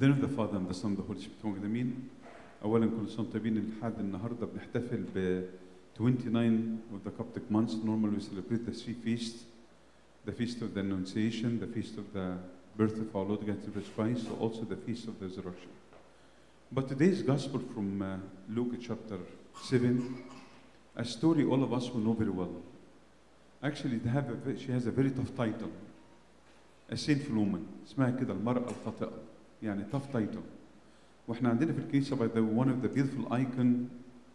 Son and the Holy Spirit one امين اولا كل سنه طيبين لحد النهارده بنحتفل ب 29 of the Coptic months normally we celebrate the three feasts the feast of the Annunciation the feast of the birth of our Lord Jesus Christ also the feast of the resurrection but today's gospel from uh, Luke chapter 7 a story all of us will know very well actually they have a, she has a very tough title a sinful woman اسمها كده المرأة الخاطئة يعني tough title واحنا عندنا في الكنيسة by the one of the beautiful icon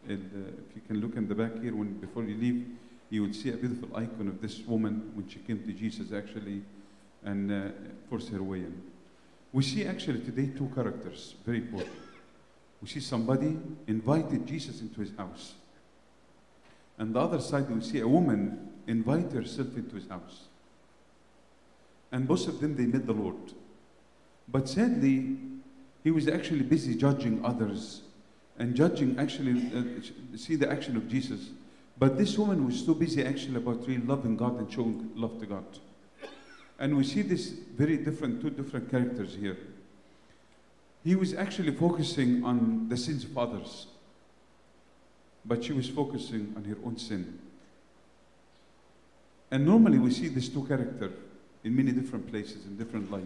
ال- if you can look in the back here when before you leave you will see a beautiful icon of this woman when she came to Jesus actually and uh, forced her way in. We see actually today two characters very important. We see somebody invited Jesus into his house. And the other side we see a woman invite herself into his house. And both of them they met the Lord. But sadly, he was actually busy judging others and judging actually uh, see the action of Jesus. But this woman was so busy actually about really loving God and showing love to God. And we see this very different, two different characters here. He was actually focusing on the sins of others, but she was focusing on her own sin. And normally we see these two characters in many different places in different life.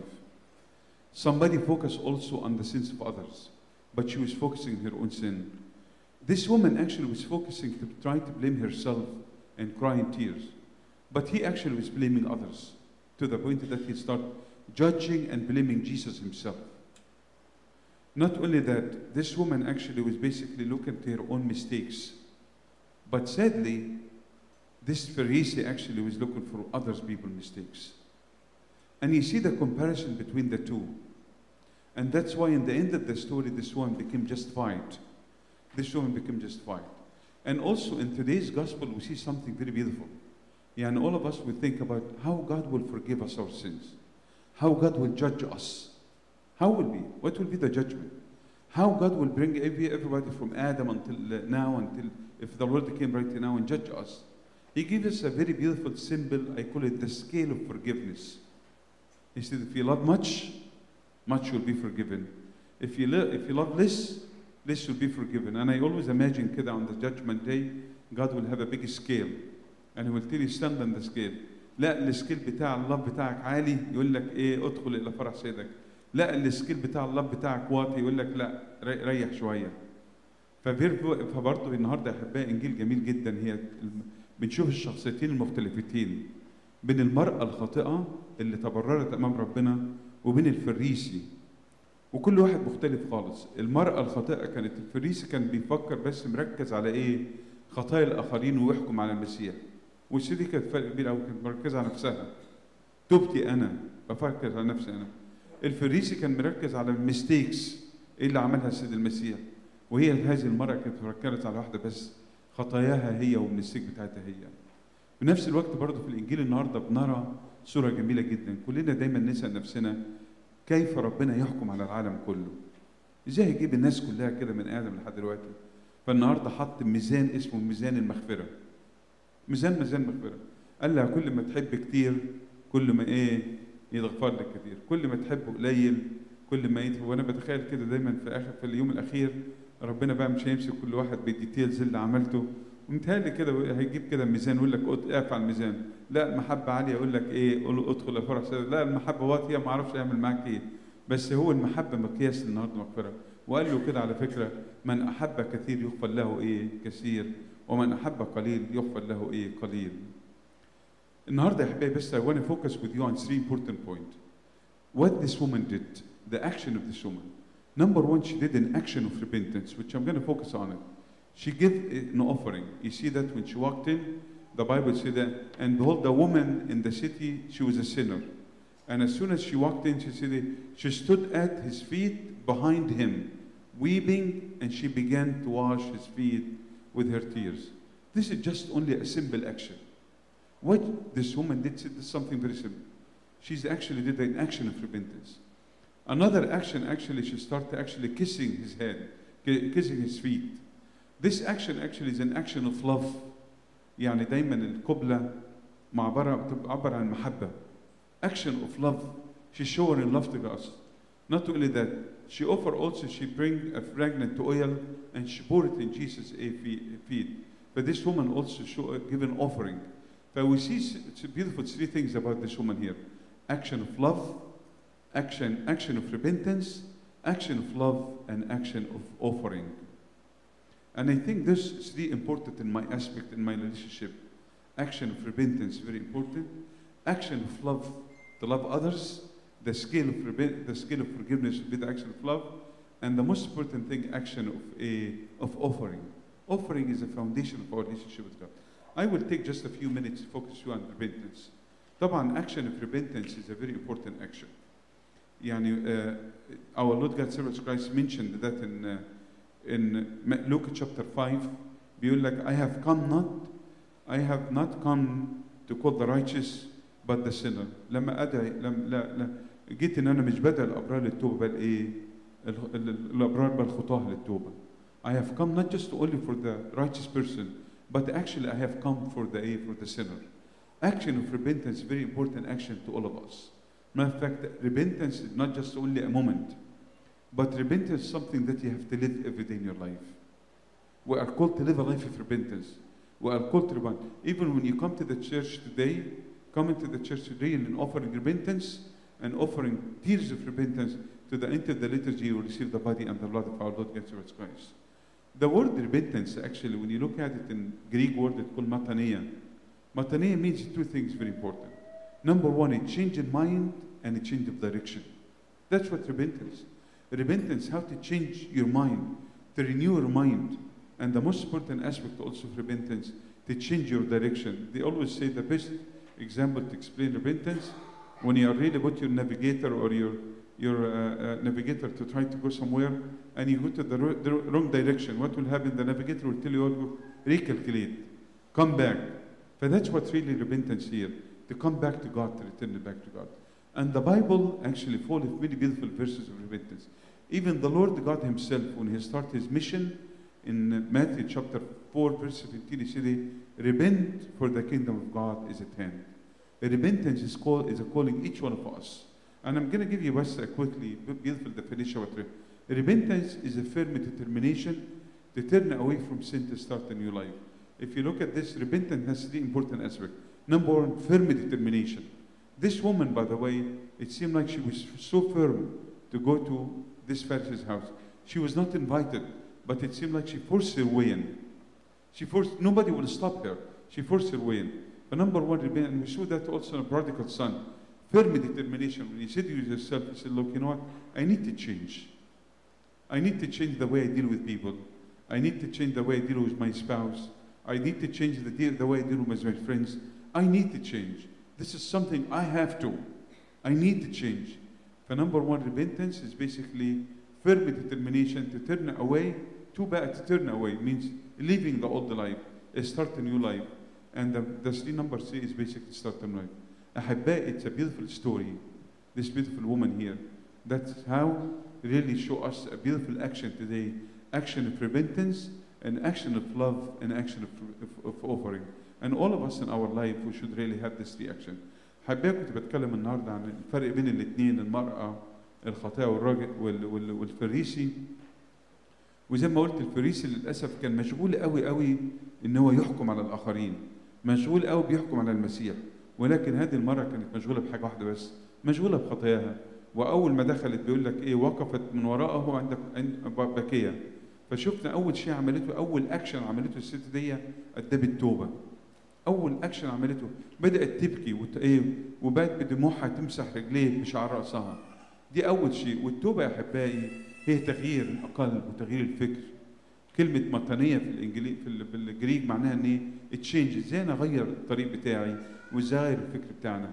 Somebody focused also on the sins of others, but she was focusing her own sin. This woman actually was focusing to try to blame herself and cry in tears. But he actually was blaming others to the point that he started judging and blaming Jesus himself. Not only that, this woman actually was basically looking to her own mistakes. But sadly, this Pharisee actually was looking for others people's mistakes. And you see the comparison between the two. And that's why in the end of the story, this woman became justified. This woman became justified. And also in today's gospel, we see something very beautiful. Yeah, and all of us we think about how God will forgive us our sins, how God will judge us. How will be? What will be the judgment? How God will bring every, everybody from Adam until uh, now, until if the Lord came right now and judge us. He gives us a very beautiful symbol. I call it the scale of forgiveness. He said, if you love much, much will be forgiven. If you, lo- if you love less, less will be forgiven. And I always imagine كده on the judgment day, God will have a big scale. And he will tell you stand on the scale. لا السكيل بتاع الله بتاعك عالي يقول لك إيه ادخل إلى فرح سيدك. لا السكيل بتاع الله بتاعك واطي يقول لك لا ري- ريح شوية. فبرضه النهارده يا أحبائي إنجيل جميل جدا هي بنشوف الشخصيتين المختلفتين بين المرأة الخاطئة اللي تبررت أمام ربنا وبين الفريسي. وكل واحد مختلف خالص. المرأة الخاطئة كانت الفريسي كان بيفكر بس مركز على إيه؟ خطايا الآخرين ويحكم على المسيح. والسيدي كانت فرق كبير أوي كانت مركزة على نفسها. توبتي أنا بفكر على نفسي أنا. الفريسي كان مركز على الميستيكس إيه اللي عملها السيد المسيح. وهي هذه المرأة كانت مركزة على واحدة بس. خطاياها هي والميستيك بتاعتها هي. في نفس الوقت برضه في الإنجيل النهارده بنرى صوره جميلة جدا. كلنا دايما نسأل نفسنا كيف ربنا يحكم على العالم كله؟ إزاي هيجيب الناس كلها كده من آدم لحد دلوقتي؟ فالنهاردة حط ميزان اسمه ميزان المغفرة. ميزان ميزان مغفرة. قال لها كل ما تحب كتير كل ما إيه يتغفر لك كتير. كل ما تحبه قليل كل ما يتغفر وأنا بتخيل كده دايما في آخر في اليوم الأخير ربنا بقى مش هيمسك كل واحد بالديتيلز اللي عملته. ومتهيألي كده هيجيب كده ميزان يقول لك اقف على الميزان. لا المحبة عالية يقول لك إيه؟ قول ادخل سيدك. لا المحبة واطية ما أعرفش اعمل معاك إيه. بس هو المحبة مقياس النهارده مغفرة وقال له كده على فكرة من أحب كثير يغفر له إيه؟ كثير. ومن أحب قليل يغفر له إيه؟ قليل. النهارده يا حبايبي بس I want to focus with you on three important points what this woman did the action of this woman. Number one she did an action of repentance which I'm going to focus on it. She gave an offering. You see that when she walked in, the Bible said that, and behold, the woman in the city, she was a sinner. And as soon as she walked in, she said, she stood at his feet behind him, weeping, and she began to wash his feet with her tears. This is just only a simple action. What this woman did, is something very simple. She's actually did an action of repentance. Another action, actually, she started actually kissing his head, kissing his feet. This action actually is an action of love. يعني دايما القبلة معبرة بتعبر عن محبة. Action of love. She's showing love to us. Not only that, she offered also, she bring a fragrant oil and she poured it in Jesus' feet. But this woman also show, give an offering. But we see s- s- beautiful three things about this woman here. Action of love, action, action of repentance, action of love, and action of offering. And I think this is really important in my aspect in my relationship. Action of repentance, very important. Action of love, to love others. The scale of repent, the scale of forgiveness will be the action of love. And the most important thing, action of a of offering. Offering is the foundation of our relationship with God. I will take just a few minutes to focus you on repentance. طبعا action of repentance is a very important action. يعني uh, our Lord God Jesus Christ mentioned that in uh, in Luke chapter 5 بيقول لك I have come not I have not come to call the righteous but the sinner لما أدعي لم لا لا جيت إن أنا مش بدعي الأبرار للتوبة بل إيه ال- ال- الأبرار بل خطاه للتوبة I have come not just only for the righteous person but actually I have come for the eh, for the sinner action of repentance is very important action to all of us matter of fact repentance is not just only a moment but repentance is something that you have to live every day in your life. We are called to live a life of repentance. We are called to repent even when you come to the church today coming to the church today and offering repentance and offering tears of repentance to the end of the liturgy you will receive the body and the blood of our Lord Jesus Christ. The word repentance actually when you look at it in Greek word it's called matania matania means two things very important. Number one a change in mind and a change of direction. That's what repentance repentance how to change your mind to renew your mind. And the most important aspect also of repentance to change your direction. They always say the best example to explain repentance when you are read about your navigator or your your uh, uh, navigator to try to go somewhere and you go to the, the wrong direction. What will happen? The navigator will tell you all recalculate come back. But that's what really repentance here to come back to god to return back to god and the bible actually full of many beautiful verses of repentance. Even the lord god himself when he started his mission in matthew chapter 4 verse 15, he said repent for the kingdom of god is at hand. Repentance is, call, is a calling each one of us. And i'm going to give you just uh, a quickly beautiful definition of what repentance is a firm determination to turn away from sin to start a new life. If you look at this repentance has three important aspects. Number one firm determination this woman by the way it seemed like she was so firm to go to this Pharisee's house. She was not invited but it seemed like she forced her way in. She forced nobody would stop her. She forced her way in. But number one and we saw that also in a prodigal son. Firm determination. When you said to yourself you said look you know what? I need to change. I need to change the way i deal with people. I need to change the way i deal with my spouse. I need to change the, the way i deal with my friends. I need to change this is something I have to. I need to change. The number one, repentance is basically firm determination to turn away. Too bad to turn away means leaving the old life, eh, start a new life. And the, the three number three is basically start a new life. Ahabba, it's a beautiful story. This beautiful woman here. That's how really show us a beautiful action today. Action of repentance, an action of love, an action of, of, of offering. And all of us in our life we should really have this reaction. حبايبي كنت بتكلم النهارده عن الفرق بين الاثنين المرأة الخاطئة والراجل وال- وال- والفريسي. وزي ما قلت الفريسي للأسف كان مشغول قوي قوي إن هو يحكم على الآخرين. مشغول قوي بيحكم على المسيح. ولكن هذه المرة كانت مشغولة بحاجة واحدة بس مشغولة بخطاياها. وأول ما دخلت بيقول لك إيه وقفت من وراءه عند باكية فشفنا أول شيء عملته أول أكشن عملته الست دي قدمت توبة. أول اكشن عملته بدأت تبكي وتقيم وبات بدموعها تمسح رجليه بشعر رأسها. دي أول شيء والتوبة يا أحبائي هي تغيير القلب وتغيير الفكر. كلمة مطنية في الانجليزي في الجريك معناها إن إيه تشينج إزاي أنا أغير الطريق بتاعي وازاي اغير الفكر بتاعنا؟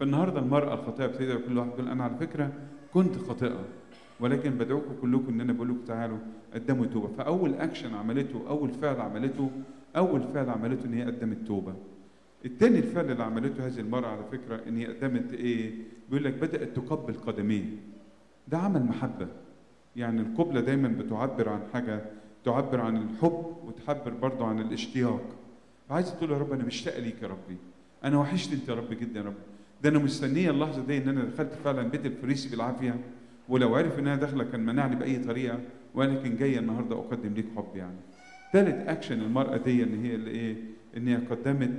فالنهاردة المرأة الخاطئه بتقدر كل واحد يقول أنا على فكرة كنت خاطئه ولكن بدعوكم كلكم إن أنا بقول لكم تعالوا قدموا توبة. فأول اكشن عملته أول فعل عملته أول فعل عملته إن هي قدمت توبة. التاني الفعل اللي عملته هذه المرأة على فكرة إن هي قدمت إيه؟ بيقول لك بدأت تقبل قدميه ده عمل محبة. يعني القبلة دايما بتعبر عن حاجة تعبر عن الحب وتعبر برضه عن الاشتياق. عايز تقول يا رب أنا مشتاق ليك يا ربي. أنا وحشني أنت يا رب جدا يا رب. ده أنا مستنية اللحظة دي إن أنا دخلت فعلا بيت الفريسي بالعافية. ولو عرف انها داخلة كان منعني بأي طريقة ولكن جاية النهارده أقدم ليك حب يعني. ثالث اكشن المرأة دي ان هي اللي إيه؟ إن هي قدمت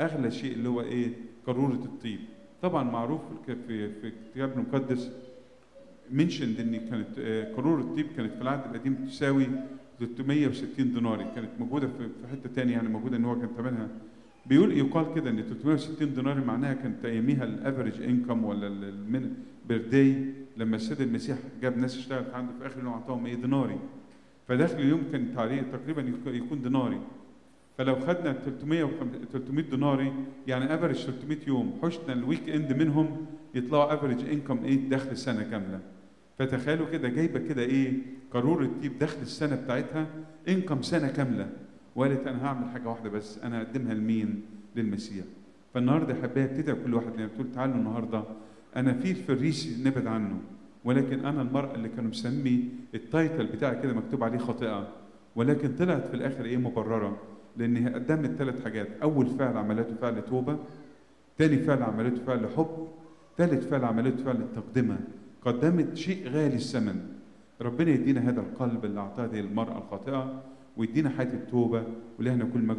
أغلى شيء اللي هو إيه؟ قارورة الطيب. طبعا معروف في في الكتاب المقدس منشند إن كانت آه، قارورة الطيب كانت في العهد القديم تساوي 360 ديناري كانت موجودة في حتة ثانية يعني موجودة إن هو كان ثمنها. بيقول يقال كده إن 360 دينار معناها كانت اياميها الأفريج انكم ولا بير داي لما السيد المسيح جاب ناس اشتغلت عنده في آخر اليوم أعطاهم إيه؟ ديناري فداخل اليوم كان تعليق تقريبا يك- يكون ديناري. فلو خدنا 300 وخم- 300 ديناري يعني افريج 300 يوم حشنا الويك اند منهم يطلعوا افريج انكم إيه؟ دخل السنة كاملة. فتخيلوا كده جايبة كده إيه؟ قارورة تجيب دخل السنة بتاعتها انكم سنة كاملة. وقالت أنا هعمل حاجة واحدة بس أنا هقدمها لمين؟ للمسيح. فالنهاردة يا ابتدى كل واحد لما بتقول تعالوا النهارده أنا في الفريسي نبعد عنه. ولكن أنا المراه اللي كانوا مسمي التايتل بتاعي كده مكتوب عليه خاطئة ولكن طلعت في الآخر إيه مبررة؟ لأن هي قدمت ثلاث حاجات. أول فعل عملته فعل توبة تاني فعل عملته فعل حب ثالث فعل عملته فعل التقدمة. قدمت شيء غالي الثمن. ربنا يدينا هذا القلب اللي أعطاه هذه المرأة الخاطئة ويدينا حياة التوبة ولهنا كل مجد